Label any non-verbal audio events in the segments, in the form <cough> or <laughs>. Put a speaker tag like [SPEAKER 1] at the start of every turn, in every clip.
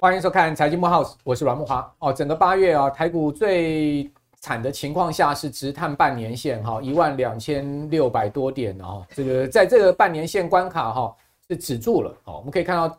[SPEAKER 1] 欢迎收看《财经幕 House》，我是阮慕驊。哦，整个八月啊，台股最惨的情况下是直探半年线哈，一万两千六百多点哦。这个在这个半年线关卡哈是止住了。好，我们可以看到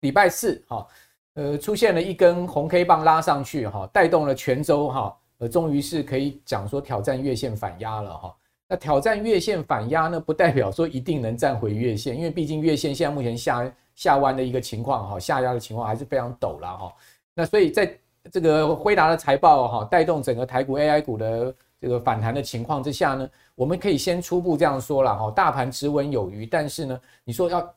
[SPEAKER 1] 礼拜四哈，呃，出现了一根红 K 棒拉上去哈，带动了全周哈，呃，终于是可以讲说挑战月线反压了哈。那挑战月线反压呢，不代表说一定能站回月线，因为毕竟月线现在目前下。下弯的一个情况哈，下压的情况还是非常陡了哈。那所以在这个辉达的财报哈，带动整个台股 AI 股的这个反弹的情况之下呢，我们可以先初步这样说了哈，大盘持稳有余，但是呢，你说要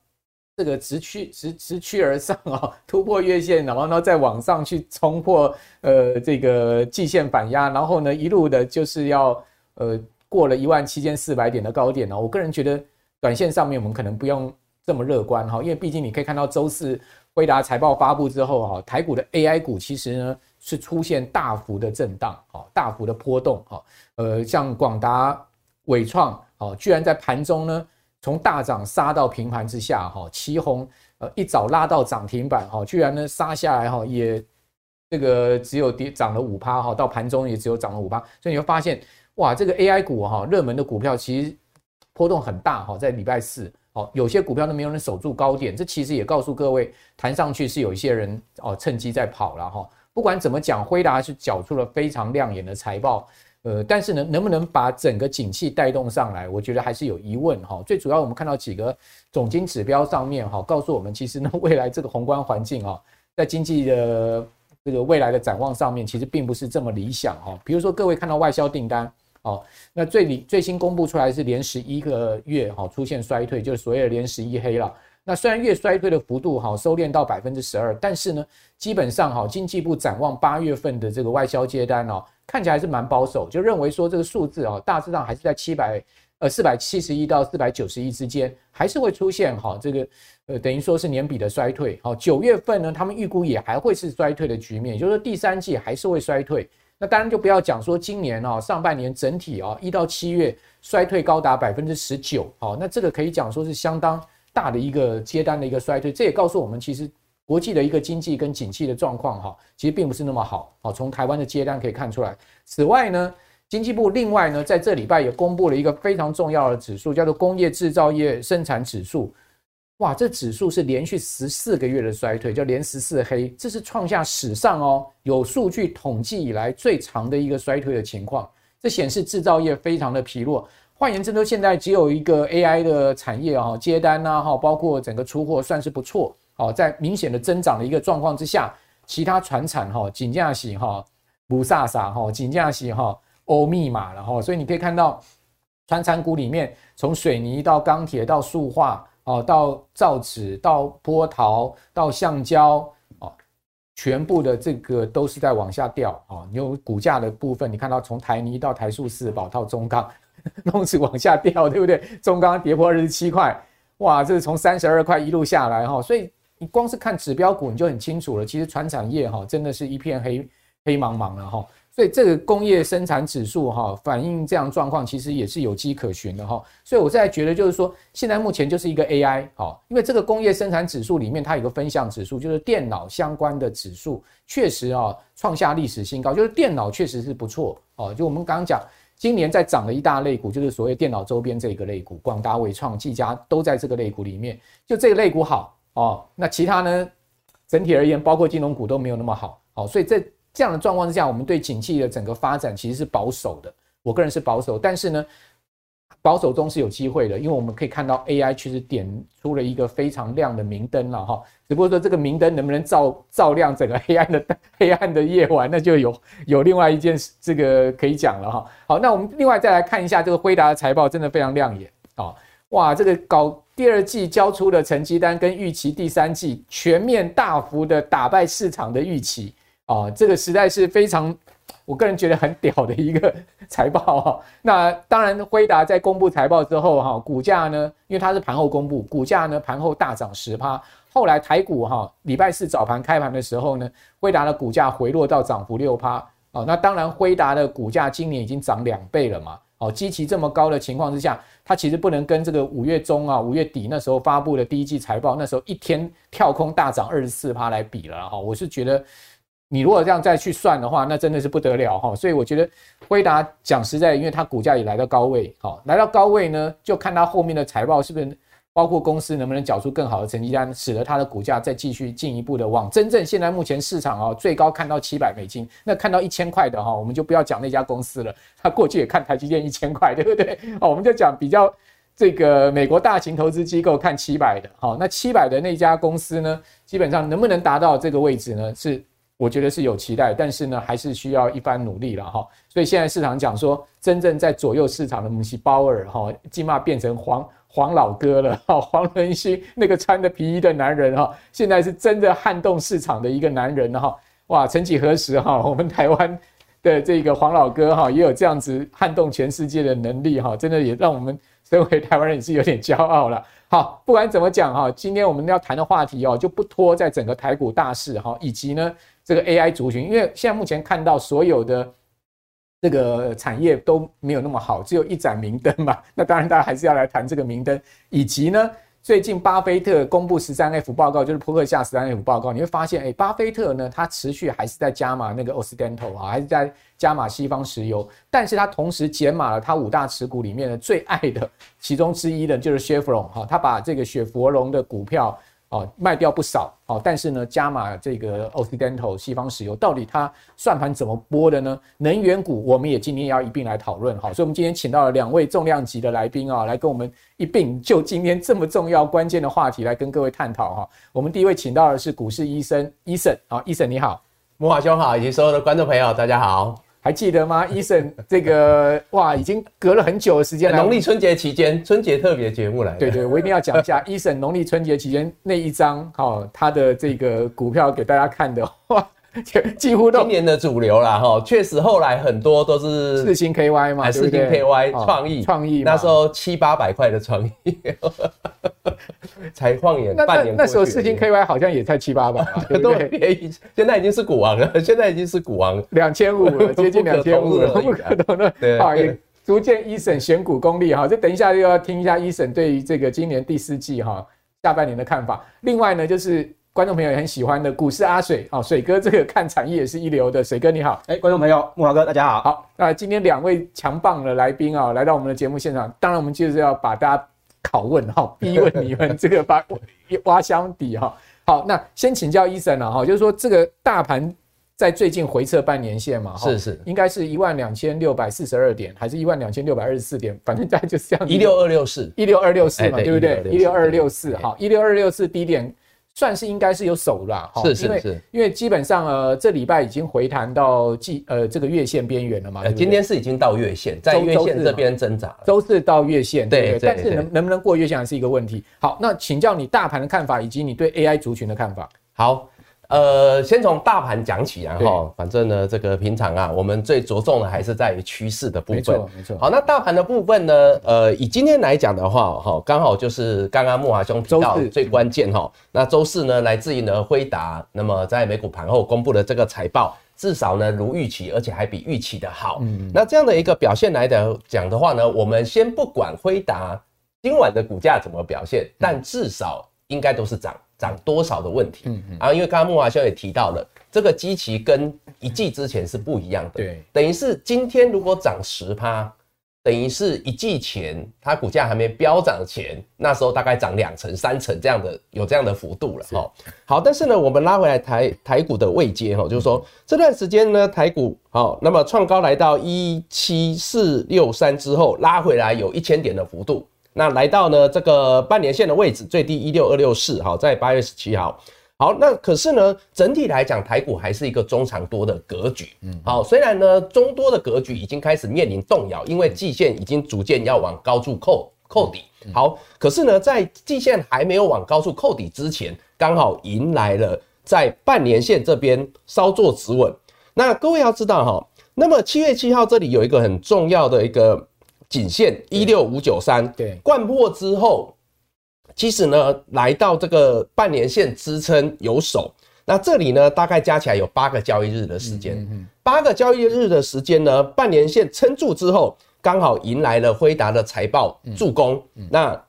[SPEAKER 1] 这个直趋直直趋而上啊，突破月线，然后呢再往上去冲破呃这个季线反压，然后呢一路的就是要呃过了一万七千四百点的高点呢，我个人觉得短线上面我们可能不用。这么乐观哈，因为毕竟你可以看到周四辉达财报发布之后哈，台股的 AI 股其实呢是出现大幅的震荡哈，大幅的波动哈，呃，像广达、伟创哦，居然在盘中呢从大涨杀到平盘之下哈，奇鋐呃一早拉到涨停板哈，居然呢杀下来哈也这个只有跌涨了五趴哈，到盘中也只有涨了五趴，所以你会发现哇，这个 AI 股哈热门的股票其实波动很大哈，在礼拜四。哦，有些股票都没有人守住高点，这其实也告诉各位，弹上去是有一些人哦趁机在跑了哈。不管怎么讲，辉达是缴出了非常亮眼的财报，呃，但是呢，能不能把整个景气带动上来，我觉得还是有疑问哈。最主要我们看到几个总经指标上面哈，告诉我们其实呢，未来这个宏观环境啊，在经济的这个未来的展望上面，其实并不是这么理想哈。比如说各位看到外销订单。哦，那最最新公布出来是连十一个月哈出现衰退，就是所谓的连十一黑了。那虽然月衰退的幅度哈收敛到百分之十二，但是呢，基本上哈经济部展望八月份的这个外销接单哦，看起来还是蛮保守，就认为说这个数字啊大致上还是在七百呃四百七十亿到四百九十亿之间，还是会出现哈这个呃等于说是年比的衰退。好，九月份呢，他们预估也还会是衰退的局面，就是说第三季还是会衰退。那当然就不要讲说今年哦，上半年整体啊一到七月衰退高达百分之十九，好，那这个可以讲说是相当大的一个接单的一个衰退，这也告诉我们其实国际的一个经济跟景气的状况哈，其实并不是那么好，好，从台湾的接单可以看出来。此外呢，经济部另外呢在这礼拜也公布了一个非常重要的指数，叫做工业制造业生产指数。哇，这指数是连续十四个月的衰退，叫连十四黑，这是创下史上哦有数据统计以来最长的一个衰退的情况。这显示制造业非常的疲弱。换言之，说现在只有一个 AI 的产业啊，接单呐哈，包括整个出货算是不错。好，在明显的增长的一个状况之下，其他船产哈，紧价型哈，不飒飒哈，紧价型哈，欧密码了哈。所以你可以看到，船产股里面，从水泥到钢铁到塑化。哦，到造纸，到波陶，到橡胶，哦，全部的这个都是在往下掉啊！你有股价的部分，你看到从台泥到台塑四宝到中钢，<laughs> 都是往下掉，对不对？中钢跌破二十七块，哇，这是从三十二块一路下来哈，所以你光是看指标股你就很清楚了，其实船产业哈，真的是一片黑黑茫茫了哈。所以这个工业生产指数哈，反映这样状况，其实也是有迹可循的哈。所以我现在觉得就是说，现在目前就是一个 AI 哈，因为这个工业生产指数里面它有个分项指数，就是电脑相关的指数，确实啊创下历史新高，就是电脑确实是不错哦。就我们刚刚讲，今年在涨的一大类股，就是所谓电脑周边这个类股，广达、纬创、技嘉都在这个类股里面，就这个类股好哦。那其他呢，整体而言，包括金融股都没有那么好，好，所以这。这样的状况之下，我们对景气的整个发展其实是保守的。我个人是保守，但是呢，保守中是有机会的，因为我们可以看到 AI 其实点出了一个非常亮的明灯了哈。只不过说这个明灯能不能照照亮整个黑暗的黑暗的夜晚，那就有有另外一件事这个可以讲了哈。好，那我们另外再来看一下这个辉达的财报，真的非常亮眼啊！哇，这个搞第二季交出的成绩单跟预期第三季全面大幅的打败市场的预期。啊，这个实在是非常，我个人觉得很屌的一个 <laughs> 财报哈。那当然，辉达在公布财报之后哈，股价呢，因为它是盘后公布，股价呢盘后大涨十趴。后来台股哈，礼拜四早盘开盘的时候呢，辉达的股价回落到涨幅六趴。啊，那当然，辉达的股价今年已经涨两倍了嘛。哦，基期这么高的情况之下，它其实不能跟这个五月中啊、五月底那时候发布的第一季财报，那时候一天跳空大涨二十四趴来比了哈。我是觉得，你如果这样再去算的话，那真的是不得了哈。所以我觉得辉达讲实在，因为它股价也来到高位，好，来到高位呢，就看它后面的财报是不是。包括公司能不能缴出更好的成绩单，使得它的股价再继续进一步的往真正现在目前市场啊最高看到七百美金，那看到一千块的哈，我们就不要讲那家公司了。他过去也看台积电一千块，对不对？哦，我们就讲比较这个美国大型投资机构看七百的，好，那七百的那家公司呢，基本上能不能达到这个位置呢？是我觉得是有期待，但是呢，还是需要一番努力了哈。所以现在市场讲说，真正在左右市场的姆希鲍尔哈，起码变成黄。黄老哥了，哈，<laughs> 黄仁勋那个穿的皮衣的男人哈，现在是真的撼动市场的一个男人哈，哇，曾几何时哈，我们台湾的这个黄老哥哈，也有这样子撼动全世界的能力哈，真的也让我们身为台湾人也是有点骄傲了。好，不管怎么讲哈，今天我们要谈的话题哦，就不拖在整个台股大势哈，以及呢这个 AI 族群，因为现在目前看到所有的。这个产业都没有那么好，只有一盏明灯嘛。那当然，大家还是要来谈这个明灯，以及呢，最近巴菲特公布十三 F 报告，就是扑克下十三 F 报告，你会发现，哎，巴菲特呢，他持续还是在加码那个 Occidental 啊，还是在加码西方石油，但是他同时减码了他五大持股里面的最爱的其中之一的，就是 Chevron 哈，他把这个雪佛龙的股票。哦，卖掉不少哦，但是呢，加码这个 Occidental 西方石油，到底它算盘怎么拨的呢？能源股我们也今天要一并来讨论哈，所以我们今天请到了两位重量级的来宾啊，来跟我们一并就今天这么重要关键的话题来跟各位探讨哈。我们第一位请到的是股市医生伊森啊，Eason 你好，
[SPEAKER 2] 慕驊兄好，以及所有的观众朋友大家好。
[SPEAKER 1] 还记得吗？Eason，<laughs> 这个哇，已经隔了很久的时间了。
[SPEAKER 2] 农历春节期间，春节特别节目来。
[SPEAKER 1] 对对，我一定要讲一下 <laughs> Eason 农历春节期间那一张，哈，他的这个股票给大家看的，哇。<laughs> 几乎都
[SPEAKER 2] 今年的主流啦，哈，确实后来很多都是
[SPEAKER 1] 四星 KY 嘛，
[SPEAKER 2] 四星 KY 创意
[SPEAKER 1] 创意，
[SPEAKER 2] 那时候七八百块的创意，<laughs> 才晃眼半年。
[SPEAKER 1] 那时候四星 KY 好像也才七八百嘛，<laughs> 对便宜？
[SPEAKER 2] 现在已经是股王了，现在已经是股王，
[SPEAKER 1] 两千五了，接近两千五了，不可同的。对，也逐渐 Eason 选股功力哈，就等一下又要听一下 Eason 对于这个今年第四季哈下半年的看法。另外呢，就是。观众朋友也很喜欢的股市阿水啊，水哥这个看产业也是一流的。水哥你好，
[SPEAKER 3] 哎，观众朋友，木华哥大家好。
[SPEAKER 1] 好，那今天两位强棒的来宾啊，来到我们的节目现场，当然我们就是要把大家拷问哈，<laughs> 逼问你们这个把挖箱底哈。好，那先请教 Eason 了哈，就是说这个大盘在最近回撤半年线嘛，
[SPEAKER 2] 是是，
[SPEAKER 1] 应该是一万两千六百四十二点，还是一万两千六百二十四点？反正大概就是这样，
[SPEAKER 2] 一六二六四，
[SPEAKER 1] 一六二六四嘛，对不对？一六二六四，好，一六二六四低点。算是应该是有守了哈，
[SPEAKER 2] 是是是，
[SPEAKER 1] 因为基本上呃这礼拜已经回弹到季呃这个月线边缘了嘛，
[SPEAKER 2] 今天是已经到月线，在月线这边挣扎，
[SPEAKER 1] 周四到月线，对对，但是能能不能过月线还是一个问题。好，那请教你大盘的看法，以及你对 AI 族群的看法。
[SPEAKER 2] 好。呃，先从大盘讲起，然后反正呢，这个平常啊，我们最着重的还是在于趋势的部分。没错，没错。好，那大盘的部分呢，呃，以今天来讲的话，哈，刚好就是刚刚木华兄提到最关键哈。那周四呢，来自于呢辉达，那么在美股盘后公布的这个财报，至少呢如预期，而且还比预期的好。嗯。那这样的一个表现来的讲的话呢，我们先不管辉达今晚的股价怎么表现，但至少应该都是涨。涨多少的问题，嗯嗯，啊，因为刚刚木华兄也提到了，这个基期跟一季之前是不一样的，对，等于是今天如果涨十趴，等于是一季前它股价还没飙涨前，那时候大概涨两成、三成这样的，有这样的幅度了，哦，好，但是呢，我们拉回来台台股的位阶，哈，就是说这段时间呢，台股好，那么创高来到一七四六三之后，拉回来有一千点的幅度。那来到呢这个半年线的位置，最低一六二六四，好，在八月十七号。好，那可是呢，整体来讲，台股还是一个中长多的格局。嗯，好，虽然呢中多的格局已经开始面临动摇，因为季线已经逐渐要往高处扣扣底。好，可是呢，在季线还没有往高处扣底之前，刚好迎来了在半年线这边稍作止稳。那各位要知道哈，那么七月七号这里有一个很重要的一个。颈线一六五九三，对，贯破之后，其实呢，来到这个半年线支撑有手，那这里呢，大概加起来有八个交易日的时间，八个交易日的时间呢，半年线撑住之后，刚好迎来了辉达的财报助攻，那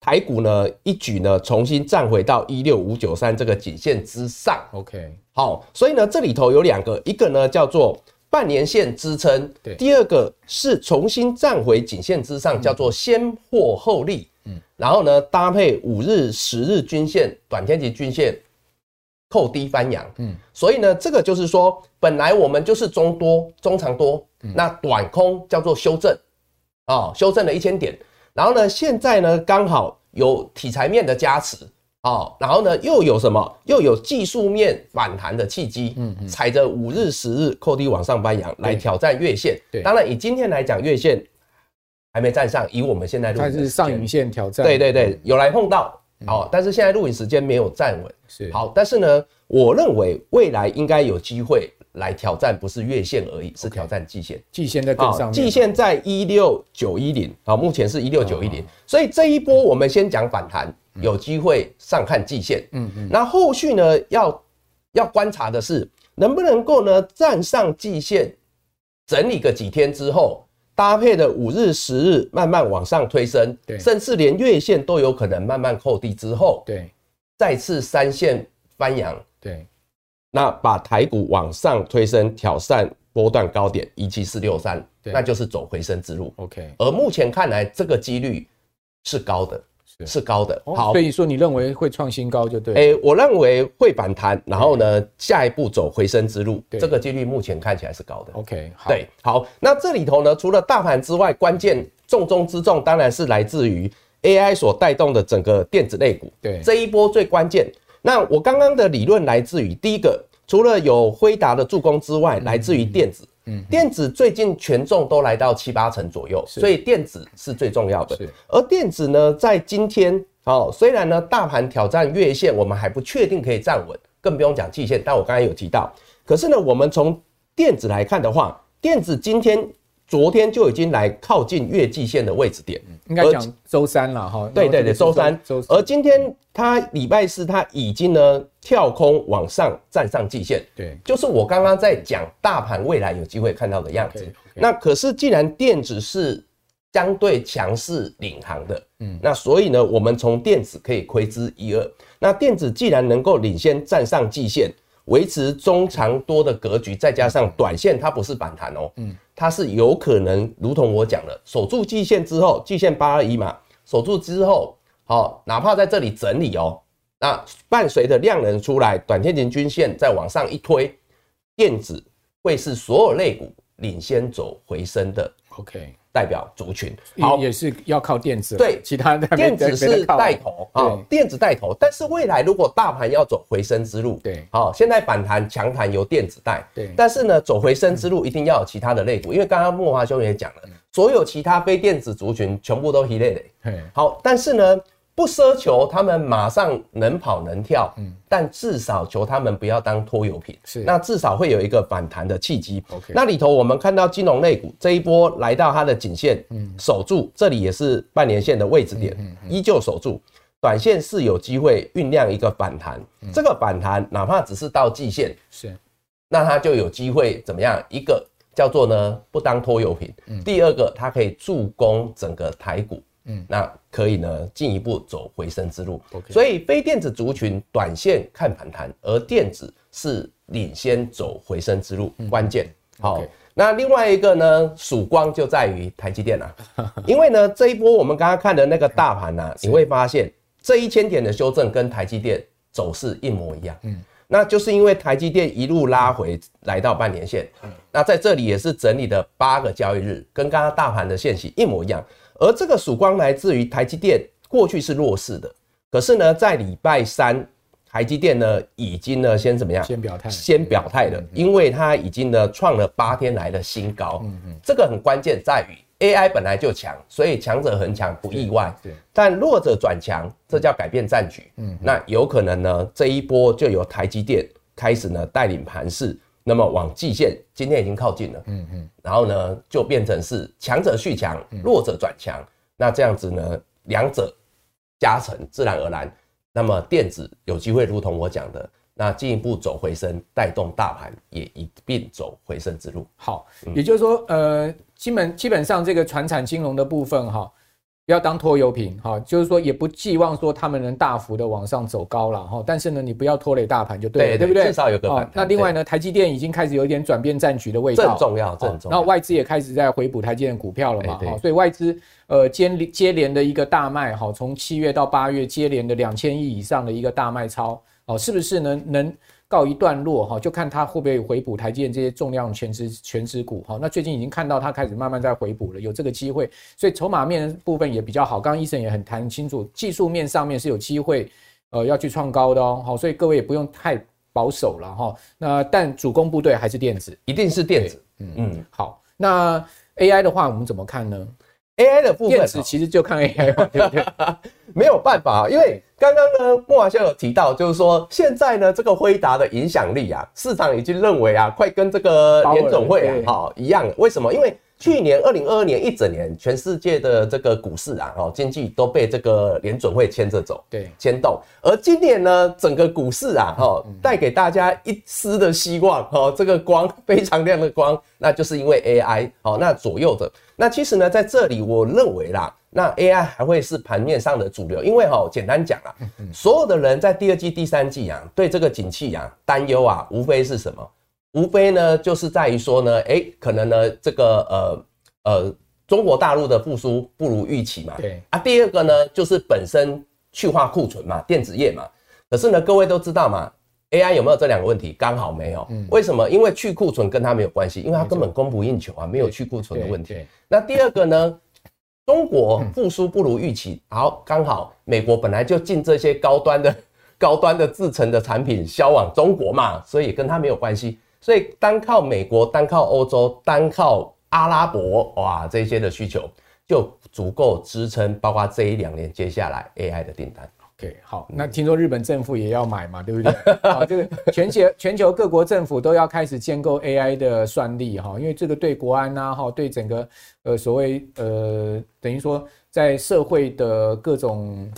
[SPEAKER 2] 台股呢一举呢重新站回到一六五九三这个颈线之上。
[SPEAKER 1] OK，
[SPEAKER 2] 好，所以呢这里头有两个，一个呢叫做半年线支撑，对，第二个是重新站回颈线之上，叫做先获后利。嗯，然后呢搭配五日、十日均线、短天期均线。扣低翻扬，嗯，所以呢，这个就是说，本来我们就是中多、中长多，嗯、那短空叫做修正，啊、哦，修正了一千点，然后呢，现在呢刚好有题材面的加持，哦，然后呢又有什么？又有技术面反弹的契机，嗯嗯，踩着五日、十日扣低往上翻扬来挑战月线，对，当然以今天来讲，月线还没站上，以我们现在录，
[SPEAKER 1] 它是上影线挑战，
[SPEAKER 2] 对对对，有来碰到。哦，但是现在录影时间没有站稳，是。好，但是呢，我认为未来应该有机会来挑战，不是月线而已，是挑战季线。
[SPEAKER 1] 季线在更上面，
[SPEAKER 2] 季线在一六九一零，好，目前是一六九一零，所以这一波我们先讲反弹，有机会上看季线，嗯嗯，那后续呢，要要观察的是能不能够呢站上季线，整理个几天之后。搭配的五日、十日慢慢往上推升，对，甚至连月线都有可能慢慢扣低之后，对，再次三线翻扬，对，那把台股往上推升，挑战波段高点一七四六三，那就是走回升之路。OK，而目前看来，这个几率是高的。是高的，好，
[SPEAKER 1] 所以说你认为会创新高就对。
[SPEAKER 2] 哎，我认为会反弹，然后呢，下一步走回升之路，这个几率目前看起来是高的。OK，对，好，那这里头呢，除了大盘之外，关键重中之重当然是来自于 AI 所带动的整个电子类股。对，这一波最关键。那我刚刚的理论来自于第一个，除了有辉达的助攻之外，来自于电子。嗯，电子最近权重都来到七八成左右，所以电子是最重要的。而电子呢，在今天，哦，虽然呢大盘挑战月线，我们还不确定可以站稳，更不用讲季线。但我刚才有提到，可是呢，我们从电子来看的话，电子今天。昨天就已经来靠近月季线的位置点，
[SPEAKER 1] 应该讲周三了哈。
[SPEAKER 2] 对对对，周三。而今天它礼拜四，它已经呢跳空往上站上季线，对，就是我刚刚在讲大盘未来有机会看到的样子。那可是既然电子是相对强势领航的，嗯，那所以呢，我们从电子可以窥之一二。那电子既然能够领先站上季线。维持中长多的格局，再加上短线它不是反弹哦，嗯，它是有可能，如同我讲的，守住季线之后，季线八二一嘛，守住之后，好，哪怕在这里整理哦，那伴随着量能出来，短天期均线再往上一推，电子会是所有类股领先走回升的，OK。代表族群
[SPEAKER 1] 好，也是要靠电子，
[SPEAKER 2] 对，
[SPEAKER 1] 其他的
[SPEAKER 2] 电子是带头啊，电子带头。但是未来如果大盘要走回升之路，对，好，现在反弹强弹由电子带，对，但是呢，走回升之路一定要有其他的类股，因为刚刚莫华兄也讲了，所有其他非电子族群全部都一类的，好，但是呢。不奢求他们马上能跑能跳，嗯，但至少求他们不要当拖油瓶，是，那至少会有一个反弹的契机。OK，那里头我们看到金融类股这一波来到它的颈线，嗯，守住，这里也是半年线的位置点，嗯，依旧守住，短线是有机会酝酿一个反弹，这个反弹哪怕只是到季线，是，那它就有机会怎么样？一个叫做呢不当拖油瓶，第二个它可以助攻整个台股。嗯，那可以呢，进一步走回升之路。所以非电子族群短线看反弹，而电子是领先走回升之路关键。好，嗯 okay. 那另外一个呢，曙光就在于台积电了，啊，<laughs> 因为呢这一波我们刚刚看的那个大盘呢，啊，你会发现这一千点的修正跟台积电走势一模一样。嗯，那就是因为台积电一路拉回来到半年线，那在这里也是整理的八个交易日，跟刚刚大盘的线型一模一样。而这个曙光来自于台积电过去是弱势的，可是呢，在礼拜三，台积电呢已经呢先怎么样？
[SPEAKER 1] 先表态，
[SPEAKER 2] 先表态了，因为它已经呢创了八天来的新高。嗯嗯，这个很关键在于 AI 本来就强，所以强者恒强不意外。对，但弱者转强，这叫改变战局。嗯，那有可能呢这一波就由台积电开始呢带领盘势。那么往季线今天已经靠近了，嗯嗯，然后呢就变成是强者续强，弱者转强，那这样子呢两者加成，自然而然，那么电子有机会，如同我讲的，那进一步走回升，带动大盘也一并走回升之路。
[SPEAKER 1] 好，也就是说，呃。基本基本上这个传产金融的部分哈。不要当拖油瓶哈，就是说也不寄望说他们能大幅的往上走高了哈，但是呢，你不要拖累大盘就对了，对，对，对不对？
[SPEAKER 2] 至少有个反弹。
[SPEAKER 1] 那另外呢，台积电已经开始有一点转变战局的味道，
[SPEAKER 2] 正重要，正重要。
[SPEAKER 1] 然后外资也开始在回补台积电股票了嘛，哈，所以外资呃接接连的一个大卖哈，从七月到八月接连的两千亿以上的一个大卖超哦，是不是能能？告一段落哈，就看它会不会回补台积电这些重量全值全值股哈。那最近已经看到它开始慢慢在回补了，有这个机会，所以筹码面部分也比较好。刚刚医生也很谈清楚，技术面上面是有机会，呃，要去创高的哦。好，所以各位也不用太保守了哈。那但主攻部队还是电子，
[SPEAKER 2] 一定是电子。
[SPEAKER 1] 嗯嗯，好。那 AI 的话，我们怎么看呢
[SPEAKER 2] ？AI 的部分，
[SPEAKER 1] 电子其实就看 AI 嘛，对不对？<laughs>
[SPEAKER 2] 没有办法，因为刚刚呢，莫华先有提到，就是说现在呢，这个辉达的影响力啊，市场已经认为啊，快跟这个联总会啊，哦一样。为什么？因为去年二零二二年一整年，全世界的这个股市啊，哦，经济都被这个联准会牵着走，对，牵动。而今年呢，整个股市啊，哦，带给大家一丝的希望，哦，这个光非常亮的光，那就是因为 AI，哦，那左右的。那其实呢，在这里我认为啦，那 AI 还会是盘面上的主流，因为哈，简单讲啊，所有的人在第二季、第三季啊，对这个景气啊担忧啊，无非是什么？无非呢，就是在于说呢，哎，可能呢，这个呃呃，中国大陆的复苏不如预期嘛。对啊。第二个呢，就是本身去化库存嘛，电子业嘛。可是呢，各位都知道嘛，AI 有没有这两个问题？刚好没有。为什么？因为去库存跟它没有关系，因为它根本供不应求啊，没有去库存的问题。那第二个呢，中国复苏不如预期，好，刚好美国本来就进这些高端的高端的制成的产品销往中国嘛，所以跟它没有关系。所以单靠美国、单靠欧洲、单靠阿拉伯，哇，这些的需求就足够支撑，包括这一两年接下来 AI 的订单。
[SPEAKER 1] OK，好，那听说日本政府也要买嘛，对不对？<laughs> 好，这个全球全球各国政府都要开始建构 AI 的算力哈，因为这个对国安呐，哈，对整个呃所谓呃等于说在社会的各种。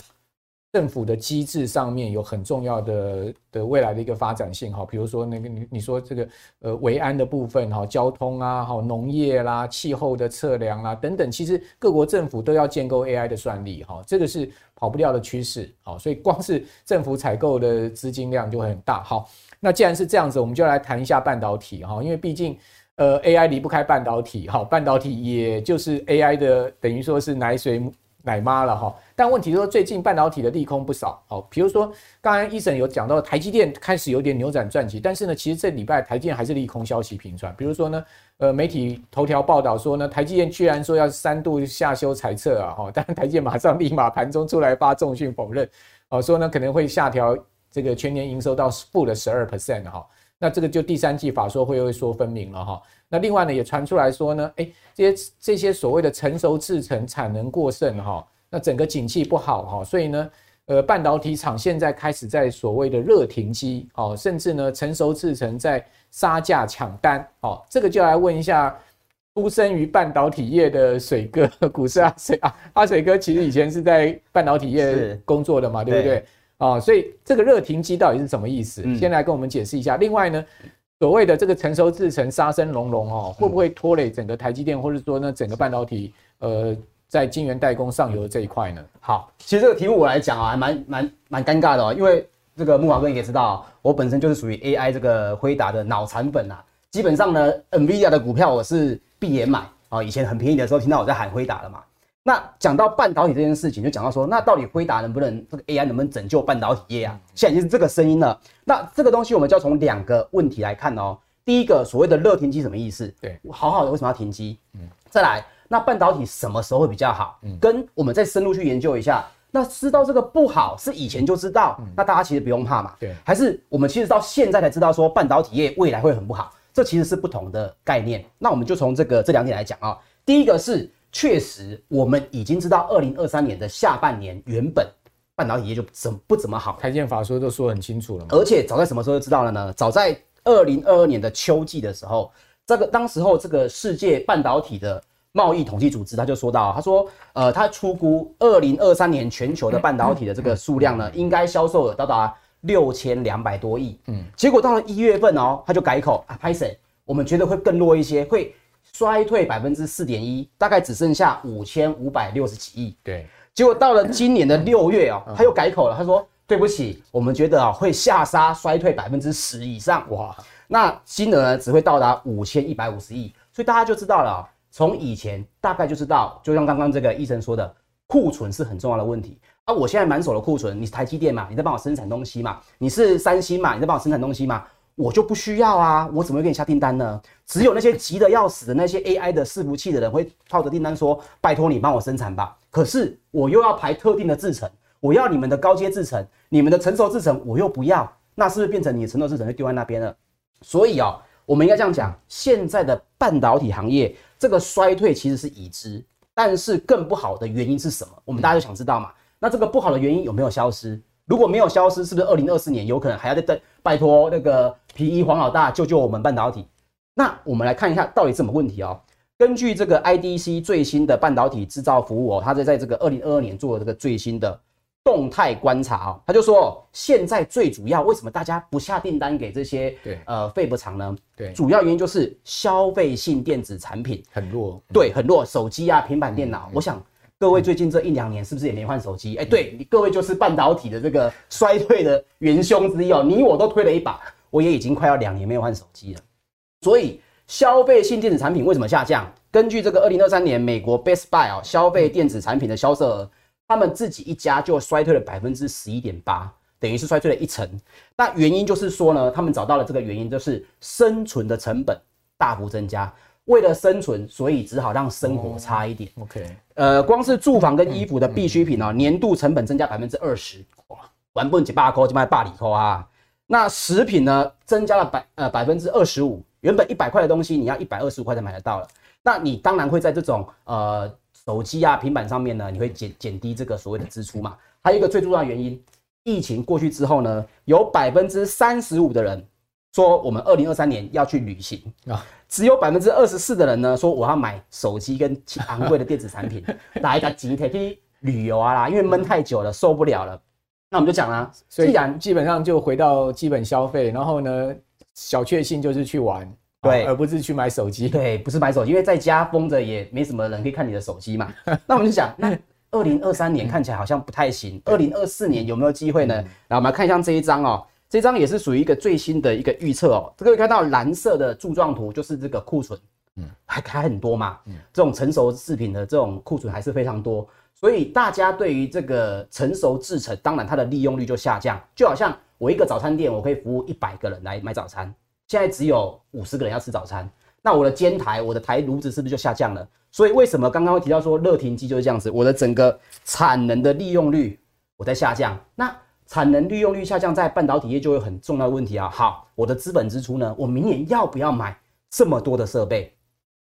[SPEAKER 1] 政府的机制上面有很重要的的未来的一个发展性哈，比如说那个你你说这个呃维安的部分哈，交通啊，哈农业啦，气候的测量啦等等，其实各国政府都要建构 AI 的算力哈，这个是跑不掉的趋势好，所以光是政府采购的资金量就会很大。好，那既然是这样子，我们就来谈一下半导体哈，因为毕竟呃 AI 离不开半导体哈，半导体也就是 AI 的等于说是奶水。奶妈了哈，但问题是说最近半导体的利空不少，好，比如说刚刚一审有讲到台积电开始有点扭转战绩，但是呢，其实这礼拜台积电还是利空消息频传，比如说呢，呃，媒体头条报道说呢，台积电居然说要三度下修财测啊，哈，但台积电马上立马盘中出来发重讯否认，哦，说呢可能会下调这个全年营收到负的十二 percent 哈，那这个就第三季法说会会说分明了哈。那另外呢，也传出来说呢，哎，这些这些所谓的成熟制程产能过剩哈，那整个景气不好哈，所以呢，呃，半导体厂现在开始在所谓的热停机哦，甚至呢，成熟制程在杀价抢单哦，这个就来问一下出生于半导体业的水哥，<laughs> 股市阿水啊，阿水哥其实以前是在半导体业工作的嘛，对不对？啊，所以这个热停机到底是什么意思？先来跟我们解释一下。另外呢。所谓的这个成熟制程杀声隆隆哦，会不会拖累整个台积电，或者说呢整个半导体呃在晶圆代工上游的这一块呢？
[SPEAKER 3] 好，其实这个题目我来讲啊，还蛮蛮蛮尴尬的哦，因为这个木华哥你也知道，我本身就是属于 AI 这个辉达的脑残粉啊，基本上呢，NVIDIA 的股票我是闭眼买啊，以前很便宜的时候听到我在喊辉达了嘛。那讲到半导体这件事情，就讲到说，那到底辉达能不能这个 AI 能不能拯救半导体业啊？现在已经是这个声音了。那这个东西我们就要从两个问题来看哦。第一个，所谓的热停机什么意思？对，好好的为什么要停机？嗯，再来，那半导体什么时候会比较好？嗯，跟我们再深入去研究一下。那知道这个不好是以前就知道，那大家其实不用怕嘛。对，还是我们其实到现在才知道说半导体业未来会很不好，这其实是不同的概念。那我们就从这个这两点来讲啊。第一个是。确实，我们已经知道，二零二三年的下半年原本半导体业就怎不怎么好。
[SPEAKER 1] 台建法说都说很清楚了嘛。
[SPEAKER 3] 而且早在什么时候就知道了呢？早在二零二二年的秋季的时候，这个当时候这个世界半导体的贸易统计组织他就说到，他说，呃，他出估二零二三年全球的半导体的这个数量呢，应该销售额到达六千两百多亿。嗯，结果到了一月份哦，他就改口啊，拍谢，我们觉得会更弱一些，会。衰退百分之四点一，大概只剩下五千五百六十几亿。
[SPEAKER 1] 对，
[SPEAKER 3] 结果到了今年的六月啊、哦，他又改口了，他说对不起，我们觉得啊会下杀衰退百分之十以上。哇，那金额呢只会到达五千一百五十亿，所以大家就知道了，从以前大概就知道，就像刚刚这个医生说的，库存是很重要的问题。啊，我现在满手的库存，你是台积电嘛？你在帮我生产东西嘛？你是三星嘛？你在帮我生产东西嘛？我就不需要啊，我怎么会给你下订单呢？只有那些急得要死的那些 AI 的伺服器的人会套着订单说：“拜托你帮我生产吧。”可是我又要排特定的制程，我要你们的高阶制程，你们的成熟制程我又不要，那是不是变成你的成熟制程就丢在那边了？所以哦，我们应该这样讲：现在的半导体行业这个衰退其实是已知，但是更不好的原因是什么？我们大家就想知道嘛。那这个不好的原因有没有消失？如果没有消失，是不是二零二四年有可能还要再等？拜托那个皮衣黄老大救救我们半导体。那我们来看一下到底什么问题哦。根据这个 IDC 最新的半导体制造服务哦，他在在这个二零二二年做了这个最新的动态观察哦，他就说现在最主要为什么大家不下订单给这些对呃费不厂呢？对，主要原因就是消费性电子产品
[SPEAKER 1] 很弱，
[SPEAKER 3] 对，很弱，手机啊、平板电脑，我想。各位最近这一两年是不是也没换手机？哎，对，你各位就是半导体的这个衰退的元凶之一哦。你我都推了一把，我也已经快要两年没有换手机了。所以消费性电子产品为什么下降？根据这个二零二三年美国 Best Buy 哦，消费电子产品的销售额，他们自己一家就衰退了百分之十一点八，等于是衰退了一成。那原因就是说呢，他们找到了这个原因，就是生存的成本大幅增加。为了生存，所以只好让生活差一点。
[SPEAKER 1] Oh, OK，
[SPEAKER 3] 呃，光是住房跟衣服的必需品啊，年度成本增加百分之二十，哇，完不几百块就卖百里块啊。那食品呢，增加了百呃百分之二十五，原本一百块的东西，你要一百二十五块才买得到了。那你当然会在这种呃手机啊、平板上面呢，你会减减低这个所谓的支出嘛。还有一个最重要的原因，疫情过去之后呢，有百分之三十五的人说，我们二零二三年要去旅行啊。只有百分之二十四的人呢说，我要买手机跟其昂贵的电子产品，<laughs> 来个集体去旅游啊啦，因为闷太久了受不了了。那我们就讲啦，
[SPEAKER 1] 所以讲基本上就回到基本消费，然后呢，小确幸就是去玩，对，而不是去买手机。
[SPEAKER 3] 对，不是买手机，因为在家封着也没什么人可以看你的手机嘛。<laughs> 那我们就讲，那二零二三年看起来好像不太行，二零二四年有没有机会呢？来，我们来看一下这一张哦。这张也是属于一个最新的一个预测哦。这个可以看到蓝色的柱状图就是这个库存，嗯，还还很多嘛，嗯，这种成熟制品的这种库存还是非常多，所以大家对于这个成熟制成，当然它的利用率就下降。就好像我一个早餐店，我可以服务一百个人来买早餐，现在只有五十个人要吃早餐，那我的煎台、我的台炉子是不是就下降了？所以为什么刚刚会提到说乐庭机就是这样子？我的整个产能的利用率我在下降，那。产能利用率下降，在半导体业就有很重要的问题啊。好，我的资本支出呢？我明年要不要买这么多的设备？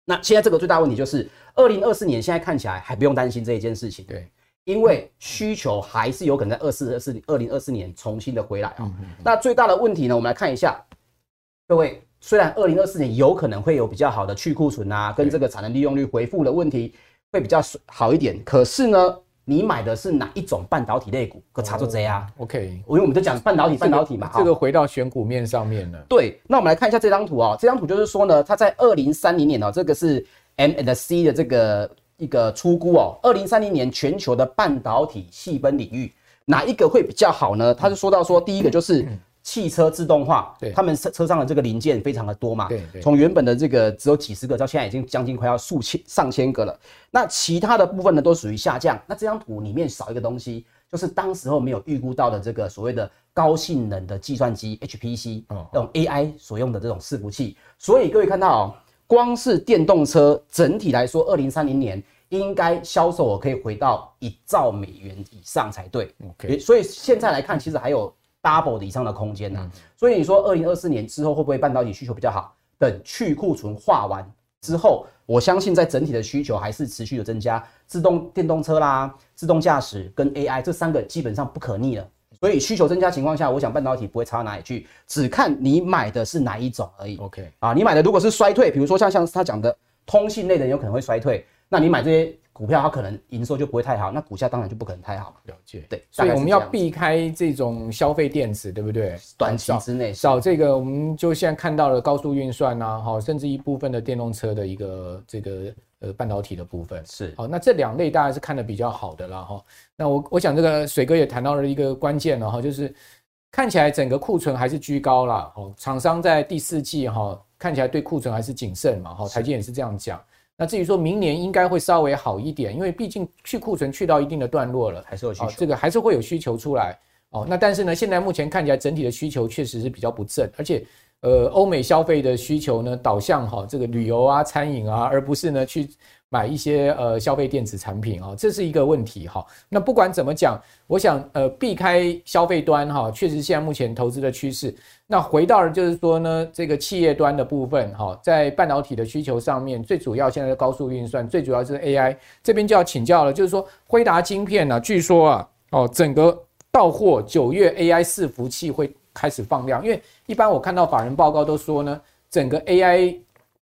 [SPEAKER 3] 那现在这个最大问题就是，二零二四年现在看起来还不用担心这一件事情。对，因为需求还是有可能在二四二四二零二四年重新的回来啊。那最大的问题呢？我们来看一下，各位，虽然二零二四年有可能会有比较好的去库存啊，跟这个产能利用率回复的问题会比较好一点，可是呢？你买的是哪一种半导体类股？可查出 J 啊
[SPEAKER 1] ？OK，
[SPEAKER 3] 因为我们就讲半导体，半导体嘛。
[SPEAKER 1] 这个回到选股面上面了。
[SPEAKER 3] 对，那我们来看一下这张图啊。这张图就是说呢，它在二零三零年哦，这个是 M and C 的这个一个出估哦。二零三零年全球的半导体细分领域，哪一个会比较好呢？他就说到说，第一个就是。汽车自动化，对，他们车车上的这个零件非常的多嘛，对对，从原本的这个只有几十个，到现在已经将近快要数千上千个了。那其他的部分呢，都属于下降。那这张图里面少一个东西，就是当时候没有预估到的这个所谓的高性能的计算机 HPC，哦，这种 AI 所用的这种伺服器。所以各位看到哦，光是电动车整体来说，二零三零年应该销售额可以回到一兆美元以上才对。OK，所以现在来看，其实还有。Double 以上的空间呢、啊，所以你说二零二四年之后会不会半导体需求比较好？等去库存化完之后，我相信在整体的需求还是持续的增加。自动电动车啦、自动驾驶跟 AI 这三个基本上不可逆了。所以需求增加情况下，我想半导体不会差到哪里去，只看你买的是哪一种而已。OK 啊，你买的如果是衰退，比如说像像他讲的通信类的有可能会衰退，那你买这些股票它可能营收就不会太好，那股价当然就不可能太好。
[SPEAKER 1] 了解，
[SPEAKER 3] 对，
[SPEAKER 1] 所以我们要避开这种消费电子，对不对？
[SPEAKER 3] 短期之内
[SPEAKER 1] 少这个，我们就现在看到了高速运算啊，哈，甚至一部分的电动车的一个这个呃半导体的部分
[SPEAKER 3] 是
[SPEAKER 1] 好，那这两类大概是看得比较好的了哈。那我我想这个水哥也谈到了一个关键了哈，就是看起来整个库存还是居高了，哦，厂商在第四季哈看起来对库存还是谨慎嘛，哈，台积也是这样讲。那至于说明年应该会稍微好一点，因为毕竟去库存去到一定的段落了，
[SPEAKER 3] 还是有需求，
[SPEAKER 1] 这个还是会有需求出来哦。那但是呢，现在目前看起来整体的需求确实是比较不振，而且呃，欧美消费的需求呢导向哈这个旅游啊、餐饮啊，而不是呢去。买一些呃消费电子产品啊，这是一个问题哈。那不管怎么讲，我想呃避开消费端哈，确实现在目前投资的趋势。那回到了就是说呢，这个企业端的部分哈，在半导体的需求上面，最主要现在的高速运算，最主要就是 AI 这边就要请教了，就是说辉达晶片呢，据说啊哦整个到货九月 AI 伺服器会开始放量，因为一般我看到法人报告都说呢，整个 AI。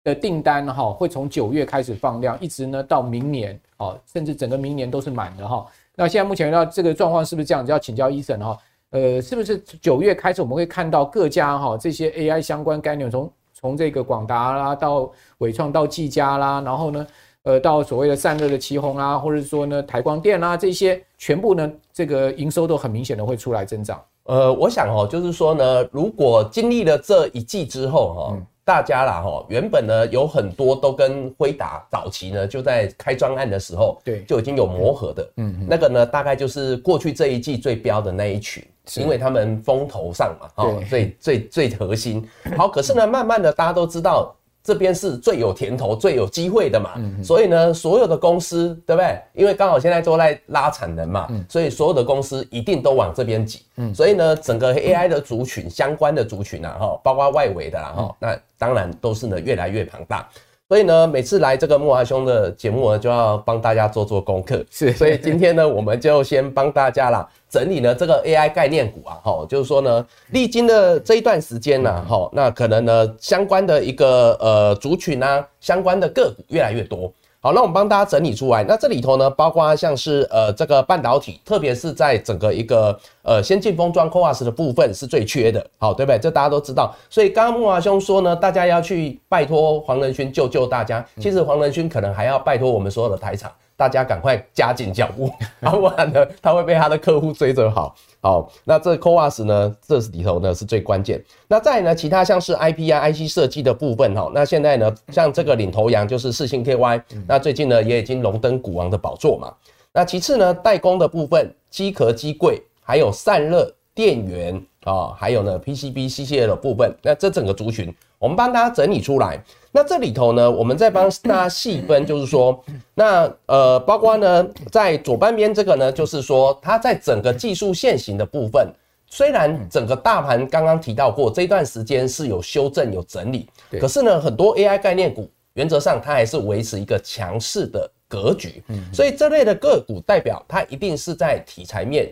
[SPEAKER 1] 的订单哈会从九月开始放量，一直呢到明年哦，甚至整个明年都是满的哈。那现在目前遇到这个状况是不是这样子？要请教 Eason 哈，呃，是不是九月开始我们会看到各家哈这些 AI 相关概念，从从这个广达啦到纬创到技嘉啦，然后呢呃到所谓的散热的奇宏啊，或者说呢台光电啦这些，全部呢这个营收都很明显的会出来增长。
[SPEAKER 2] 呃，我想哦，就是说呢，如果经历了这一季之后哈。嗯大家啦哈，原本呢有很多都跟辉达早期呢就在开专案的时候，对，就已经有磨合的，嗯，那个呢大概就是过去这一季最标的那一群，因为他们风头上嘛，哈，最最最核心。好，可是呢，慢慢的大家都知道。这边是最有甜头、最有机会的嘛，所以呢，所有的公司对不对？因为刚好现在都在拉产能嘛，所以所有的公司一定都往这边挤。所以呢，整个 AI 的族群相关的族群啊，哈，包括外围的啦，哈，那当然都是呢越来越庞大。所以呢，每次来这个木华兄的节目呢，就要帮大家做做功课。是，所以今天呢，我们就先帮大家啦整理呢这个 AI 概念股啊，哈，就是说呢，历经的这一段时间呢，哈，那可能呢相关的一个呃族群啊，相关的个股越来越多。好，那我们帮大家整理出来。那这里头呢，包括像是呃这个半导体，特别是在整个一个呃先进封装 （Coarse） 的部分是最缺的，好，对不对？这大家都知道。所以刚刚木华兄说呢，大家要去拜托黄仁勋救救大家。其实黄仁勋可能还要拜托我们所有的台厂。大家赶快加紧脚步，<laughs> 不然呢，他会被他的客户追着跑。好，那这 CoWoS 呢，这里头呢是最关键。那再来呢，其他像是 IP 啊、IC 设计的部分哈，那现在呢，像这个领头羊就是世芯 KY，那最近呢也已经荣登股王的宝座嘛。那其次呢，代工的部分，机壳、机柜，还有散热、电源啊，还有呢 PCB、CCL 的部分，那这整个族群，我们帮大家整理出来。那这里头呢，我们再帮大家细分，就是说，那呃，包括呢，在左半边这个呢，就是说，它在整个技术线型的部分，虽然整个大盘刚刚提到过，这一段时间是有修正、有整理，可是呢，很多 AI 概念股原则上它还是维持一个强势的格局，所以这类的个股代表它一定是在题材面、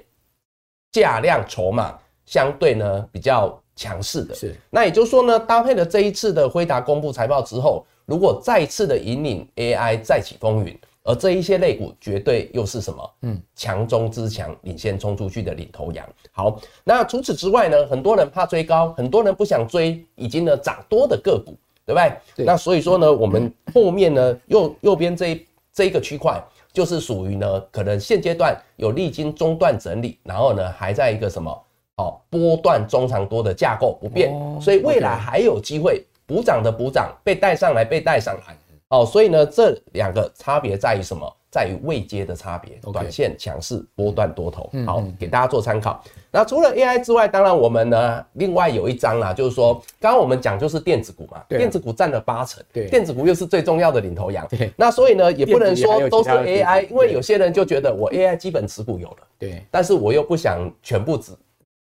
[SPEAKER 2] 价量、筹码相对呢比较。强势的是，那也就是说呢，搭配了这一次的辉达公布财报之后，如果再次的引领 AI 再起风云，而这一些类股绝对又是什么？嗯，强中之强，领先冲出去的领头羊。好，那除此之外呢，很多人怕追高，很多人不想追已经呢涨多的个股，对不对？对，那所以说呢，我们后面呢右右边这一这一个区块，就是属于呢可能现阶段有历经中段整理，然后呢还在一个什么？哦，波段中长多的架构不变，所以未来还有机会补涨的补涨，被带上来被带上来。哦，所以呢，这两个差别在于什么？在于位阶的差别。短线强势，波段多头。好，给大家做参考。那除了 AI 之外，当然我们呢，另外有一张啦，就是说，刚刚我们讲就是电子股嘛，电子股占了八成，对，电子股又是最重要的领头羊。对，那所以呢，也不能说都是 AI，因为有些人就觉得我 AI 基本持股有了，对，但是我又不想全部只。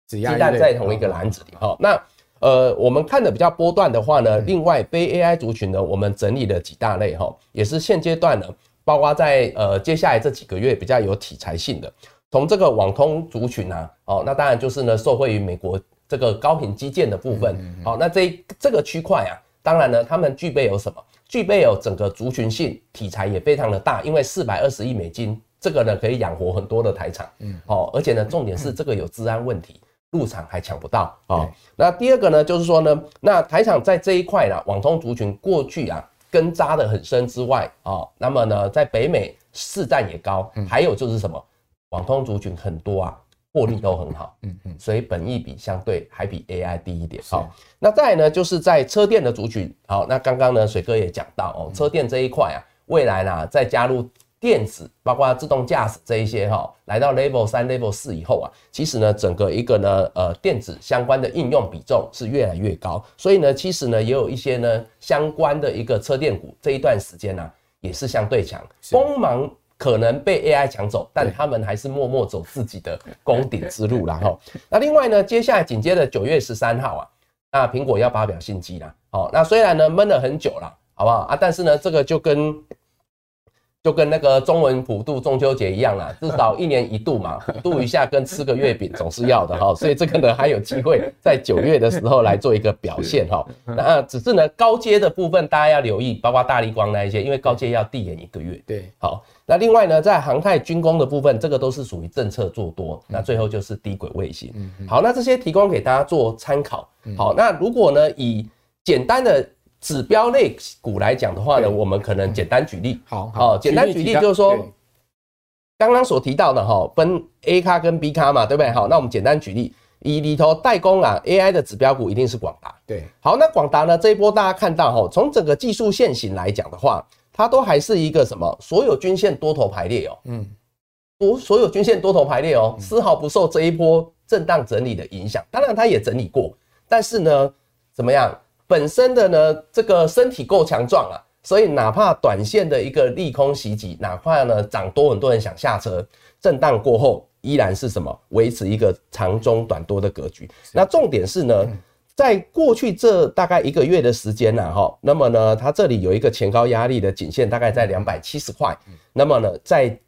[SPEAKER 2] 鸡蛋在同一个篮子里，好，那呃，我们看的比较波段的话呢，另外非 AI 族群呢，我们整理了几大类哈，也是现阶段呢，包括在呃接下来这几个月比较有题材性的，从这个网通族群啊，哦，那当然就是呢，受惠于美国这个高频基建的部分，好，那这这个区块啊，当然呢，他们具备有什么？具备有整个族群性题材也非常的大，因为四百二十亿美金，这个呢可以养活很多的台厂，嗯，哦，而且呢重点是这个有治安问题，入场还抢不到。哦。那第二个呢就是说呢，那台厂在这一块呢，网通族群过去啊根扎得很深之外啊，那么呢在北美市占也高，还有就是什么网通族群很多啊。获利都很好，嗯嗯，所以本益比相对还比 AI 低一点。好，那再来呢，就是在车电的族群。好，那刚刚呢，水哥也讲到哦，车电这一块啊，未来呢，再加入电子，包括自动驾驶这一些哈，来到 Level 三、Level 四以后啊，其实呢，整个一个呢，呃，电子相关的应用比重是越来越高。所以呢，其实呢，也有一些呢相关的一个车电股这一段时间呢，也是相对强，锋芒。可能被 AI 抢走，但他们还是默默走自己的攻顶之路啦齁。<laughs> 那另外呢，接下来紧接着九月十三号啊，那苹果要发表新机啦。好，那虽然呢闷了很久了，好不好啊？但是呢，这个就跟就跟那个中文普渡中秋节一样啦，<laughs> 至少一年一度嘛，普渡一下跟吃个月饼总是要的哈。所以这个呢还有机会在九月的时候来做一个表现哈。那只是呢高阶的部分大家要留意，包括大立光那一些，因为高阶要递延一个月。对，好。那另外呢，在航太军工的部分，这个都是属于政策做多。那最后就是低轨卫星。好，那这些提供给大家做参考。好，那如果呢，以简单的指标类股来讲的话呢，我们可能简单举例。好，好，简单举例就是说，刚刚所提到的哈，分 A 咖跟 B 咖嘛，对不对？好，那我们简单举例，以里头代工啊，AI 的指标股一定是广达。对，好，那广达呢这一波大家看到哈，从整个技术线型来讲的话。它都还是一个什么？所有均线多头排列哦，嗯，多所有均线多头排列哦，丝毫不受这一波震荡整理的影响。当然，它也整理过，但是呢，怎么样？本身的呢，这个身体够强壮啊，所以哪怕短线的一个利空袭击，哪怕呢涨多，很多人想下车，震荡过后依然是什么？维持一个长中短多的格局。那重点是呢？在过去这大概一个月的时间呢，哈，那么呢，它这里有一个前高压力的颈线，大概在两百七十块。那么呢，在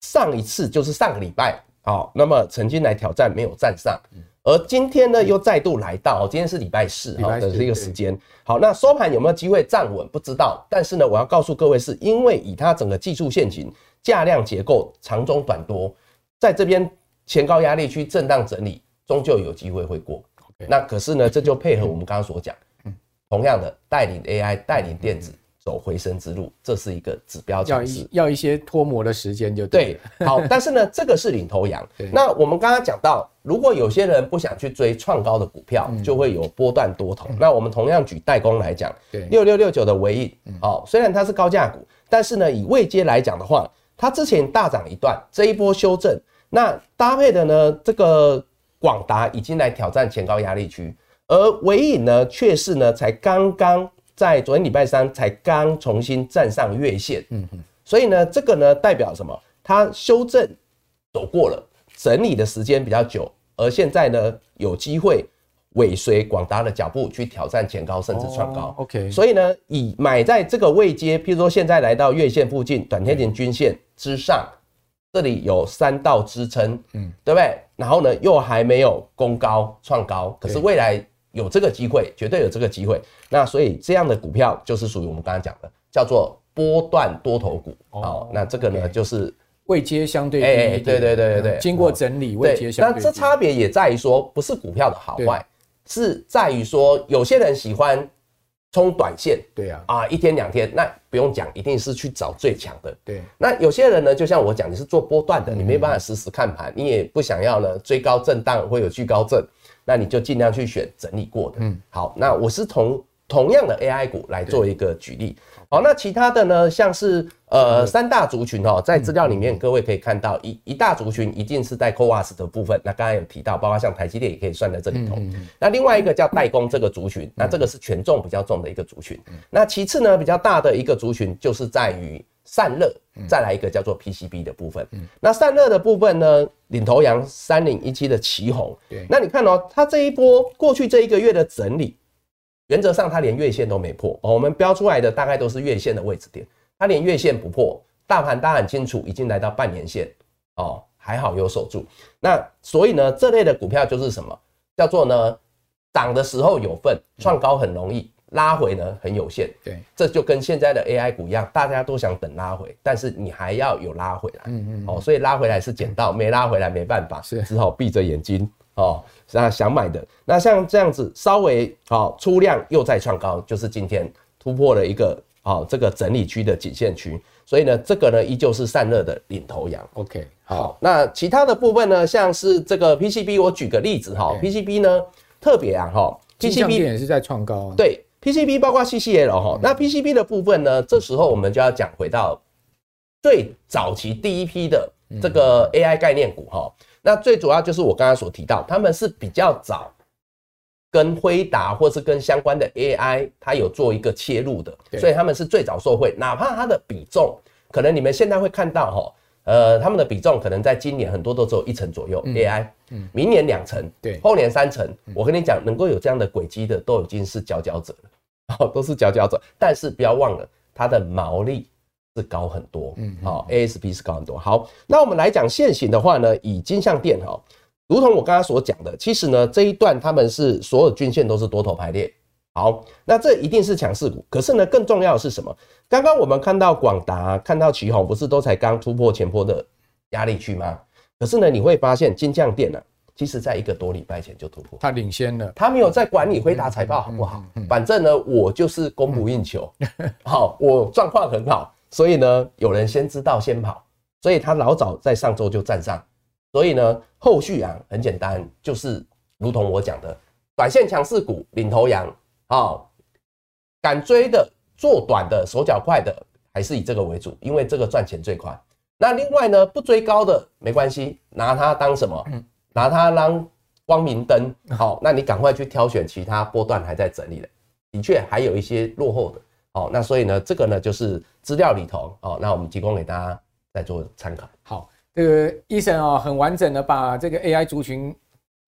[SPEAKER 2] 上一次就是上个礼拜，好，那么曾经来挑战没有站上，而今天呢又再度来到，今天是礼拜四，哈的这个时间。好，那收盘有没有机会站稳？不知道。但是呢，我要告诉各位，是因为以它整个技术陷阱、价量结构、长中短多，在这边前高压力区震荡整理，终究有机会会过。那可是呢，这就配合 <laughs> 我们刚刚所讲，同样的带领 AI 带领电子走回升之路，这是一个指标强势，
[SPEAKER 1] 要一些脱模的时间就对。
[SPEAKER 2] 好，但是呢，这个是领头羊。那我们刚刚讲到，如果有些人不想去追创高的股票，就会有波段多头。那我们同样举代工来讲，六六六九的尾影，好，虽然它是高价股，但是呢，以位阶来讲的话，它之前大涨一段，这一波修正，那搭配的呢，这个。广达已经来挑战前高压力区，而尾影呢，却是呢才刚刚在昨天礼拜三才刚重新站上月线，嗯嗯，所以呢，这个呢代表什么？它修正走过了，整理的时间比较久，而现在呢有机会尾随广达的脚步去挑战前高，甚至创高。OK，所以呢，以买在这个位阶，譬如说现在来到月线附近，短天线均线之上。这里有三道支撑，嗯，对不对？然后呢，又还没有攻高创高，可是未来有这个机会，绝对有这个机会。那所以这样的股票就是属于我们刚刚讲的，叫做波段多头股。哦，那这个呢就是
[SPEAKER 1] 未接相对低，哎，
[SPEAKER 2] 对对对对对，
[SPEAKER 1] 经过整理未接相对低。
[SPEAKER 2] 那这差别也在于说，不是股票的好坏，是在于说有些人喜欢。冲短线，对呀，啊，一天两天，那不用讲，一定是去找最强的。对，那有些人呢，就像我讲，你是做波段的，你没办法实时看盘，你也不想要呢追高震荡会有巨高症，那你就尽量去选整理过的。嗯，好，那我是从同样的 AI 股来做一个举例。好，那其他的呢，像是呃三大族群哦，在资料里面各位可以看到一一大族群一定是在 CoWoS 的部分，那刚才有提到，包括像台积电也可以算在这里头。那另外一个叫代工这个族群，那这个是权重比较重的一个族群。那其次呢，比较大的一个族群就是在于散热，再来一个叫做 PCB 的部分。嗯那散热的部分呢，领头羊三零一七的旗红。对，那你看哦，它这一波过去这一个月的整理。原则上，它连月线都没破哦。我们标出来的大概都是月线的位置点，它连月线不破，大盘大家很清楚，已经来到半年线哦，还好有守住。那所以呢，这类的股票就是什么？叫做呢，涨的时候有份，创高很容易，拉回呢很有限。
[SPEAKER 1] 对，
[SPEAKER 2] 这就跟现在的 AI 股一样，大家都想等拉回，但是你还要有拉回来。嗯嗯。哦，所以拉回来是捡到，没拉回来没办法，是只好闭着眼睛哦。那想买的，那像这样子稍微哦出量又再创高，就是今天突破了一个哦这个整理区的颈线区。所以呢，这个呢依旧是散热的领头羊。
[SPEAKER 1] OK，
[SPEAKER 2] 好，那其他的部分呢，像是这个 PCB，我举个例子哈，PCB 呢特别啊哈，PCB
[SPEAKER 1] 也是在创高。
[SPEAKER 2] 对，PCB 包括 CCL 哈，那 PCB 的部分呢，这时候我们就要讲回到最早期第一批的这个 AI 概念股哈，那最主要就是我刚刚所提到，他们是比较早。跟辉达或是跟相关的 AI，它有做一个切入的，所以他们是最早受惠。哪怕它的比重，可能你们现在会看到哈，呃，他们的比重可能在今年很多都只有一成左右，AI，嗯，明年两成，对，后年三成。我跟你讲，能够有这样的轨迹的，都已经是佼佼者了，<laughs> 哦，都是佼佼者。但是不要忘了，它的毛利是高很多，嗯，好，ASP 是高很多。好，那我们来讲现行的话呢，以金像店哈。如同我刚刚所讲的，其实呢，这一段他们是所有均线都是多头排列。好，那这一定是强势股。可是呢，更重要的是什么？刚刚我们看到广达、看到奇鋐，不是都才刚突破前波的压力区吗？可是呢，你会发现金像电呢，其实在一个多礼拜前就突破，
[SPEAKER 1] 它领先了，
[SPEAKER 2] 它没有在管你回答财报好不好？反正呢，我就是供不应求。<laughs> 好，我状况很好，所以呢，有人先知道先跑，所以他老早在上周就站上。所以呢，后续啊很简单，就是如同我讲的，短线强势股领头羊，好，敢追的做短的手脚快的，还是以这个为主，因为这个赚钱最快。那另外呢，不追高的没关系，拿它当什么？拿它当光明灯。好，那你赶快去挑选其他波段还在整理的，的确还有一些落后的。好，那所以呢，这个呢就是资料里头，哦，那我们提供给大家再做参考。
[SPEAKER 1] 好。这个 Eason 啊，很完整的把这个 AI 族群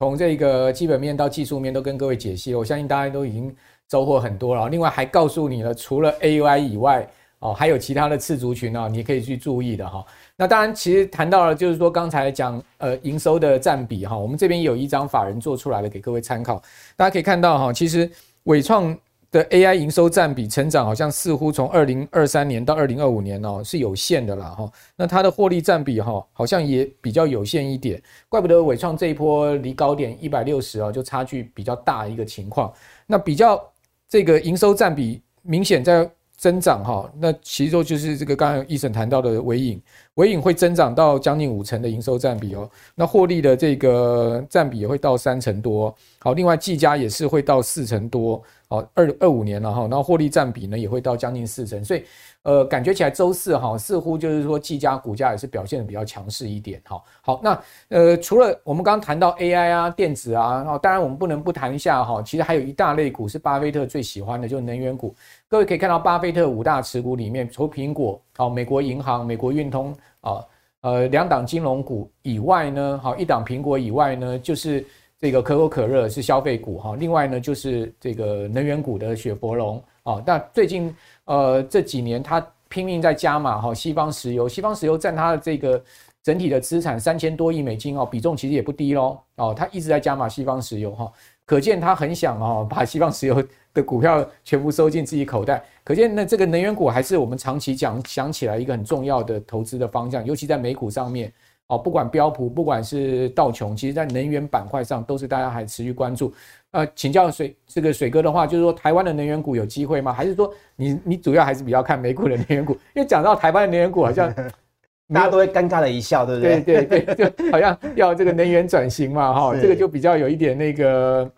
[SPEAKER 1] 从这个基本面到技术面都跟各位解析，我相信大家都已经收获很多了。另外还告诉你了，除了 A U I 以外，哦，还有其他的次族群啊，你可以去注意的哈。那当然，其实谈到了就是说刚才讲呃营收的占比哈，我们这边有一张法人做出来的给各位参考，大家可以看到哈，其实伟创。的 AI 营收占比成长好像似乎从二零二三年到二零二五年哦是有限的啦哈，那它的获利占比哈好像也比较有限一点，怪不得伟创这一波离高点一百六十啊就差距比较大一个情况，那比较这个营收占比明显在增长哈，那其中就是这个刚才一审谈到的尾影，尾影会增长到将近五成的营收占比哦，那获利的这个占比也会到三成多，好，另外技嘉也是会到四成多。哦，二二五年了哈，然后获利占比呢也会到将近四成，所以呃感觉起来周四哈似乎就是说技嘉股价也是表现的比较强势一点哈。好，那呃除了我们刚刚谈到 AI 啊电子啊，当然我们不能不谈一下哈，其实还有一大类股是巴菲特最喜欢的，就是能源股。各位可以看到巴菲特五大持股里面，除苹果、好美国银行、美国运通啊呃两档金融股以外呢，好一档苹果以外呢就是。这个可口可乐是消费股哈，另外呢就是这个能源股的雪佛龙啊。那最近呃这几年它拼命在加码哈，西方石油，西方石油占它的这个整体的资产三千多亿美金哦，比重其实也不低喽哦，它一直在加码西方石油哈，可见它很想哦把西方石油的股票全部收进自己口袋，可见那这个能源股还是我们长期讲想起来一个很重要的投资的方向，尤其在美股上面。哦，不管标普，不管是道琼，其实在能源板块上都是大家还持续关注。呃，请教水这个水哥的话，就是说台湾的能源股有机会吗？还是说你你主要还是比较看美股的能源股？因为讲到台湾的能源股，好像 <laughs>
[SPEAKER 3] 大家都会尴尬的一笑，对不对？
[SPEAKER 1] 对对对，就好像要这个能源转型嘛，哈，<laughs> 这个就比较有一点那个。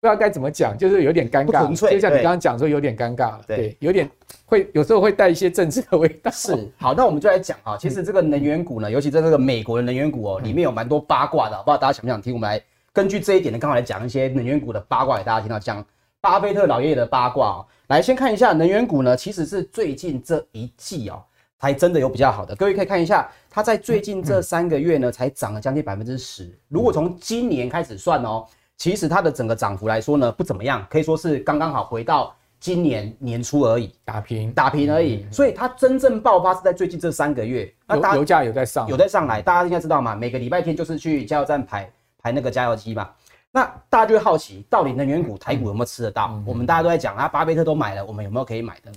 [SPEAKER 1] 不知道该怎么讲，就是有点尴尬，就像你刚刚讲说有点尴尬了，对，有点会有时候会带一些政治的味道。
[SPEAKER 3] 是，好，那我们就来讲啊，其实这个能源股呢，尤其在这个美国的能源股哦，里面有蛮多八卦的，不知道大家想不想听？我们来根据这一点呢，刚好来讲一些能源股的八卦给大家听到，讲巴菲特老爷爷的八卦哦。来，先看一下能源股呢，其实是最近这一季哦，才真的有比较好的。各位可以看一下，它在最近这三个月呢，才涨了将近百分之十。如果从今年开始算哦。其实它的整个涨幅来说呢，不怎么样，可以说是刚刚好回到今年年初而已，
[SPEAKER 1] 打平
[SPEAKER 3] 打平而已。所以它真正爆发是在最近这三个月。那
[SPEAKER 1] 油油价有在上，
[SPEAKER 3] 有在上来，大家应该知道嘛？每个礼拜天就是去加油站排排那个加油机嘛。那大家就会好奇，到底能源股台股有没有吃得到？我们大家都在讲啊，巴菲特都买了，我们有没有可以买的？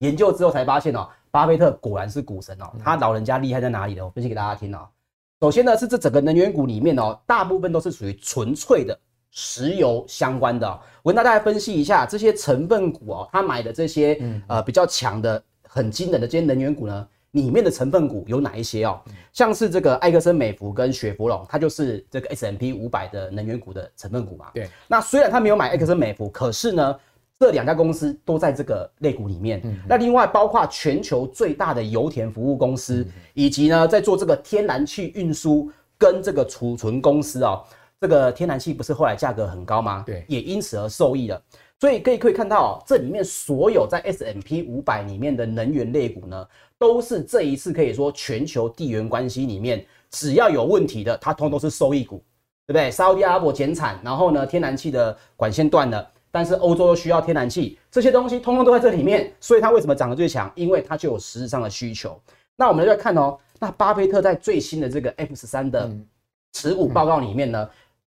[SPEAKER 3] 研究之后才发现哦，巴菲特果然是股神哦，他老人家厉害在哪里呢？我分析给大家听哦。首先呢，是这整个能源股里面哦，大部分都是属于纯粹的石油相关的。我跟大家来分析一下这些成分股哦，他买的这些呃比较强的、很惊人的这些能源股呢。里面的成分股有哪一些哦？像是这个埃克森美孚跟雪佛龙，它就是这个 S&P 五百的能源股的成分股嘛。对。那虽然他没有买埃克森美孚，可是呢，这两家公司都在这个类股里面。那另外包括全球最大的油田服务公司，以及呢在做这个天然气运输跟这个储存公司哦，这个天然气不是后来价格很高吗？对，也因此而受益了。所以可以可以看到哦，这里面所有在 S M P 五百里面的能源类股呢，都是这一次可以说全球地缘关系里面只要有问题的，它通通都是受益股，对不对？沙乌地阿拉伯减产，然后呢，天然气的管线断了，但是欧洲又需要天然气，这些东西通通都在这里面，所以它为什么涨得最强？因为它就有实质上的需求。那我们来看哦，那巴菲特在最新的这个 F 十三的持股报告里面呢，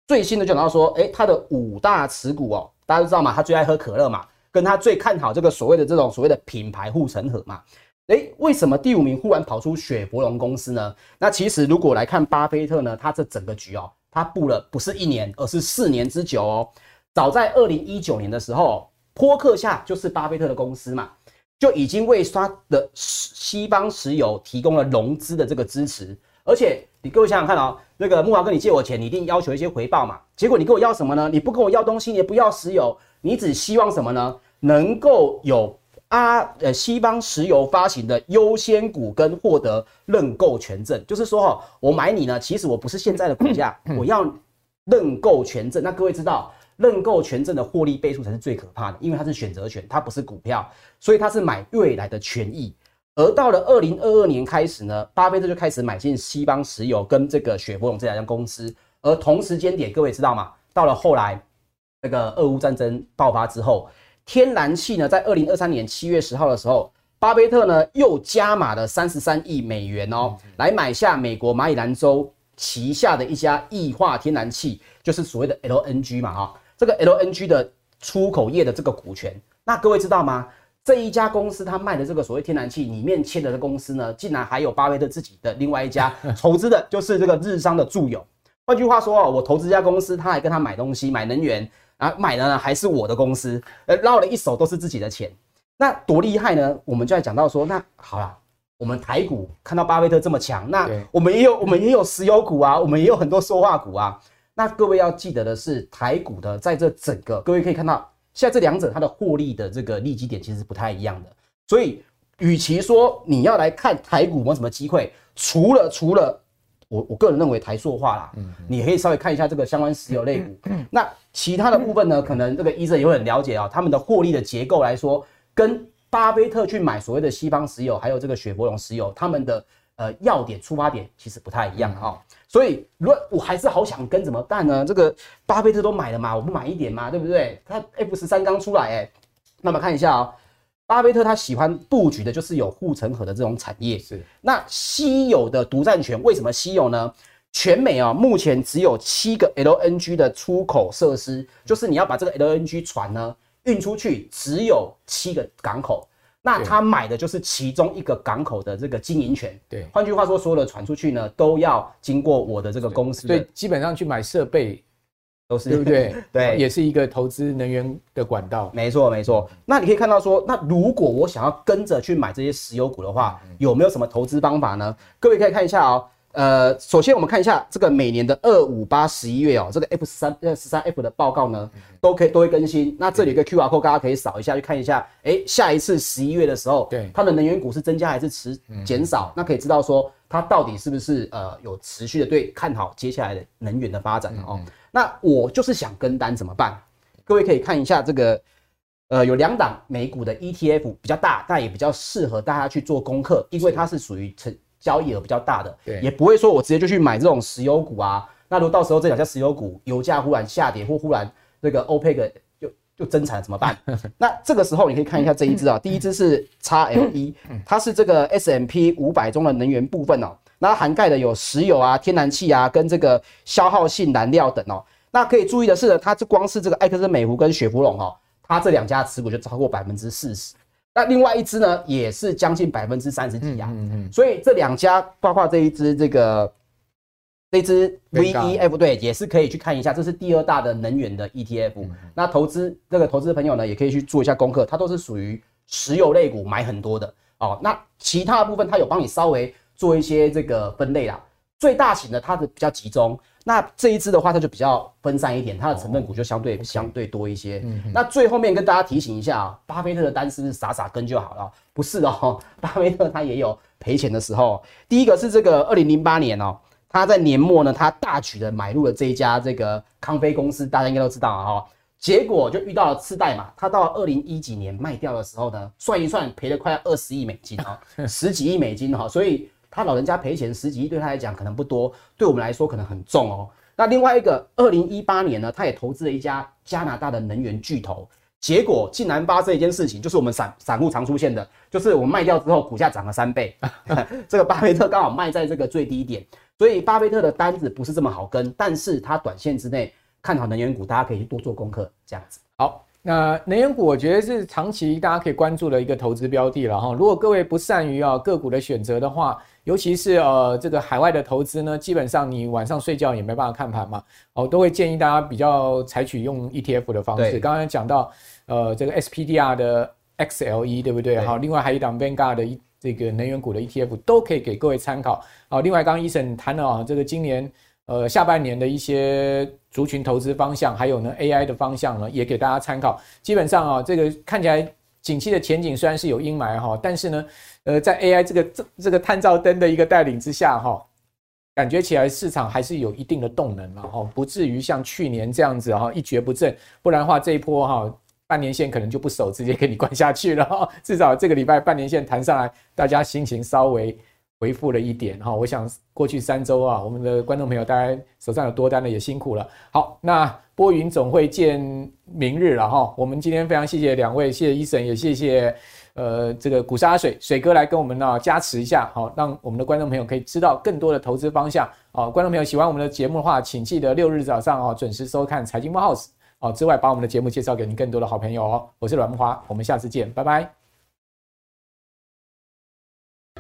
[SPEAKER 3] 最新的就讲到说，诶，他的五大持股哦。大家都知道嘛，他最爱喝可乐嘛，跟他最看好这个所谓的这种所谓的品牌护城河嘛。诶，为什么第五名忽然跑出雪佛龙公司呢？那其实如果来看巴菲特呢，他这整个局哦，他布了不是一年，而是四年之久哦。早在二零一九年的时候，波克夏就是巴菲特的公司嘛，就已经为他的西方石油提供了融资的这个支持。而且你各位想想看哦，那个慕驊跟你借我钱，你一定要求一些回报嘛。结果你跟我要什么呢？你不跟我要东西，你也不要石油，你只希望什么呢？能够有啊呃西方石油发行的优先股跟获得认购权证。就是说哈，我买你呢，其实我不是现在的股价，<coughs> 我要认购权证。那各位知道，认购权证的获利倍数才是最可怕的，因为它是选择权，它不是股票，所以它是买未来的权益。而到了二零二二年开始呢，巴菲特就开始买进西方石油跟这个雪佛龙这两家公司。而同时间点，各位知道吗？到了后来，那个俄乌战争爆发之后，天然气呢，在二零二三年七月十号的时候，巴菲特呢又加码了三十三亿美元哦，来买下美国马里兰州旗下的一家液化天然气，就是所谓的 LNG 嘛哈，这个 LNG 的出口业的这个股权。那各位知道吗？这一家公司，他卖的这个所谓天然气里面签的的公司呢，竟然还有巴菲特自己的另外一家 <laughs> 投资的，就是这个日商的住友。换句话说啊，我投资一家公司，他还跟他买东西、买能源啊，买的呢还是我的公司，呃，捞了一手都是自己的钱，那多厉害呢？我们就在讲到说，那好了，我们台股看到巴菲特这么强，那我们也有我们也有石油股啊，我们也有很多塑化股啊。那各位要记得的是，台股的在这整个，各位可以看到。现在这两者它的获利的这个利基点其实是不太一样的，所以与其说你要来看台股有没有什么机会，除了除了我我个人认为台塑化啦，嗯，你可以稍微看一下这个相关石油类股，那其他的部分呢，可能这个医生也会很了解啊，他们的获利的结构来说，跟巴菲特去买所谓的西方石油，还有这个雪佛龙石油，他们的呃要点出发点其实不太一样啊。所以，如果我还是好想跟怎么办呢？这个巴菲特都买了嘛，我不买一点嘛，对不对？他 F 十三刚出来，哎，那么看一下哦，巴菲特他喜欢布局的就是有护城河的这种产业。是，那稀有的独占权为什么稀有呢？全美啊，目前只有七个 LNG 的出口设施，就是你要把这个 LNG 船呢运出去，只有七个港口。那他买的就是其中一个港口的这个经营权。对，换句话说，所有的传出去呢，都要经过我的这个公司。
[SPEAKER 1] 对，基本上去买设备都是对不对？<laughs> 对，也是一个投资能源的管道。
[SPEAKER 3] 没错，没错。那你可以看到说，那如果我想要跟着去买这些石油股的话，有没有什么投资方法呢？各位可以看一下哦。呃，首先我们看一下这个每年的二五八十一月哦，这个 F 十三呃十三 F 的报告呢，都可以都会更新。那这里有个 QR code，大家可以扫一下去看一下。哎，下一次十一月的时候，对它的能源股是增加还是持减少？那可以知道说它到底是不是呃有持续的对看好接下来的能源的发展哦。那我就是想跟单怎么办？各位可以看一下这个呃有两档美股的 ETF 比较大，但也比较适合大家去做功课，因为它是属于成。交易额比较大的，对，也不会说我直接就去买这种石油股啊。那如果到时候这两家石油股油价忽然下跌，或忽然这个 OPEC 就就增产怎么办？<laughs> 那这个时候你可以看一下这一支啊，<laughs> 第一支是 XLE，它是这个 S M P 五百中的能源部分哦。那它涵盖的有石油啊、天然气啊，跟这个消耗性燃料等哦。那可以注意的是呢，它这光是这个埃克森美孚跟雪佛龙哦，它这两家持股就超过百分之四十。那另外一支呢，也是将近百分之三十几啊。嗯嗯。所以这两家，包括这一支这个这支 VEF 对，也是可以去看一下，这是第二大的能源的 ETF。嗯、那投资这个投资的朋友呢，也可以去做一下功课，它都是属于石油类股买很多的哦。那其他的部分，它有帮你稍微做一些这个分类啦。最大型的它的比较集中，那这一支的话它就比较分散一点，它的成分股就相对、哦、相对多一些。嗯、那最后面跟大家提醒一下啊，巴菲特的单是不是傻傻跟就好了？不是哦，巴菲特他也有赔钱的时候。第一个是这个二零零八年哦，他在年末呢，他大举的买入了这一家这个康菲公司，大家应该都知道啊哦。结果就遇到了次贷嘛，他到二零一几年卖掉的时候呢，算一算赔了快要二十亿美金啊，十几亿美金哈，所以。他老人家赔钱十几亿，对他来讲可能不多，对我们来说可能很重哦。那另外一个，二零一八年呢，他也投资了一家加拿大的能源巨头，结果竟然发生一件事情，就是我们散散户常出现的，就是我们卖掉之后股价涨了三倍。<laughs> <laughs> 这个巴菲特刚好卖在这个最低点，所以巴菲特的单子不是这么好跟，但是他短线之内看好能源股，大家可以去多做功课，这样子。
[SPEAKER 1] 好。那能源股，我觉得是长期大家可以关注的一个投资标的了哈。如果各位不善于啊个股的选择的话，尤其是呃这个海外的投资呢，基本上你晚上睡觉也没办法看盘嘛，哦，都会建议大家比较采取用 ETF 的方式。刚刚讲到呃这个 SPDR 的 XLE 对不对？好，另外还有一档 Vanguard 的这个能源股的 ETF 都可以给各位参考。好，另外刚刚 Eason 谈了啊这个今年。呃，下半年的一些族群投资方向，还有呢 AI 的方向呢，也给大家参考。基本上啊，这个看起来景气的前景虽然是有阴霾哈，但是呢，呃，在 AI 这个这这个探照灯的一个带领之下哈，感觉起来市场还是有一定的动能了哈，不至于像去年这样子哈一蹶不振。不然的话，这一波哈半年线可能就不守，直接给你灌下去了哈。至少这个礼拜半年线弹上来，大家心情稍微。回复了一点哈，我想过去三周啊，我们的观众朋友大家手上有多单的也辛苦了。好，那波云总会见明日了哈。我们今天非常谢谢两位，谢谢医生也谢谢呃这个股沙水水哥来跟我们呢加持一下，好，让我们的观众朋友可以知道更多的投资方向。好，观众朋友喜欢我们的节目的话，请记得六日早上哦准时收看财经慕 House 哦，之外把我们的节目介绍给您更多的好朋友哦。我是阮木华，我们下次见，拜拜。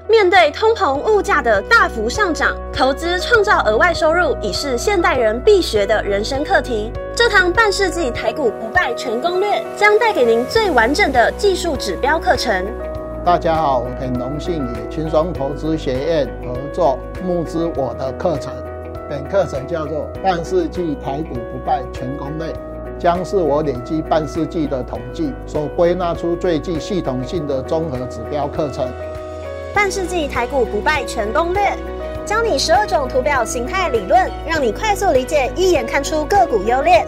[SPEAKER 4] 面对通膨物价的大幅上涨，投资创造额外收入已是现代人必学的人生课题。这堂半世纪台股不败全攻略将带给您最完整的技术指标课程。
[SPEAKER 5] 大家好，我很荣幸与轻松投资学院合作募资我的课程。本课程叫做《半世纪台股不败全攻略》，将是我累积半世纪的统计所归纳出最具系统性的综合指标课程。
[SPEAKER 4] 半世纪台股不败全攻略，教你十二种图表形态理论，让你快速理解，一眼看出个股优劣。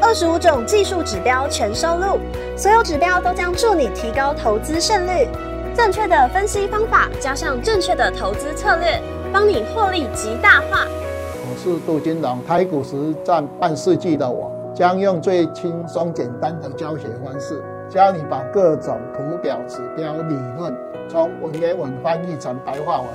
[SPEAKER 4] 二十五种技术指标全收录，所有指标都将助你提高投资胜率。正确的分析方法加上正确的投资策略，帮你获利极大化。
[SPEAKER 5] 我是杜金龙，台股实战半世纪的我，将用最轻松简单的教学方式，教你把各种图表指标理论。从文言文翻译成白话文，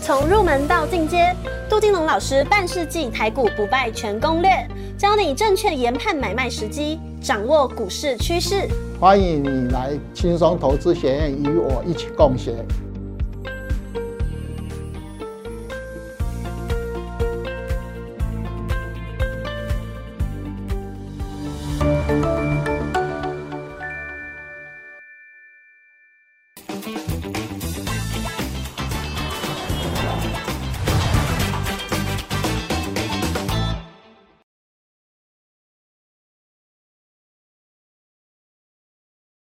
[SPEAKER 4] 从入门到进阶，杜金龙老师半世纪台股不败全攻略，教你正确研判买卖时机，掌握股市趋势。
[SPEAKER 5] 欢迎你来轻松投资学院与我一起共学。